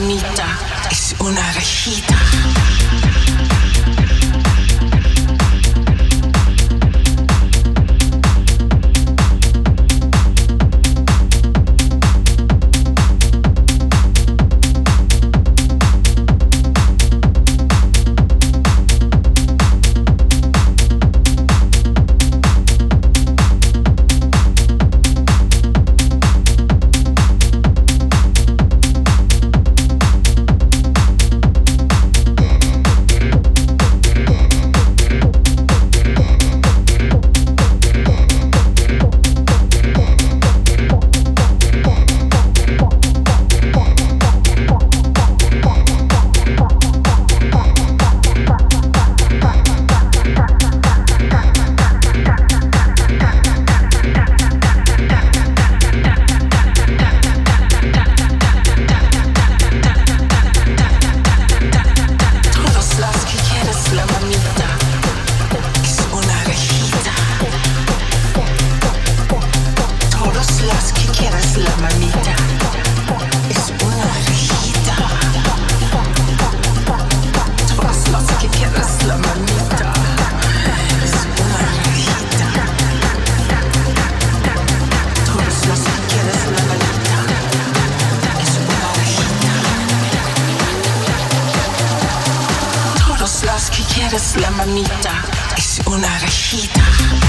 Amita. Quieres la mamita, es una rejita.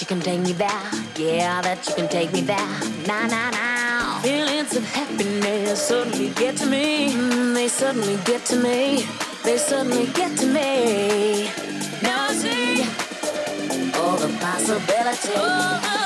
You can take me there. Yeah, that you can take me there. Nah, nah, nah. Feelings of happiness suddenly get to me. Mm, they suddenly get to me. They suddenly get to me. Now I see all the possibilities. All the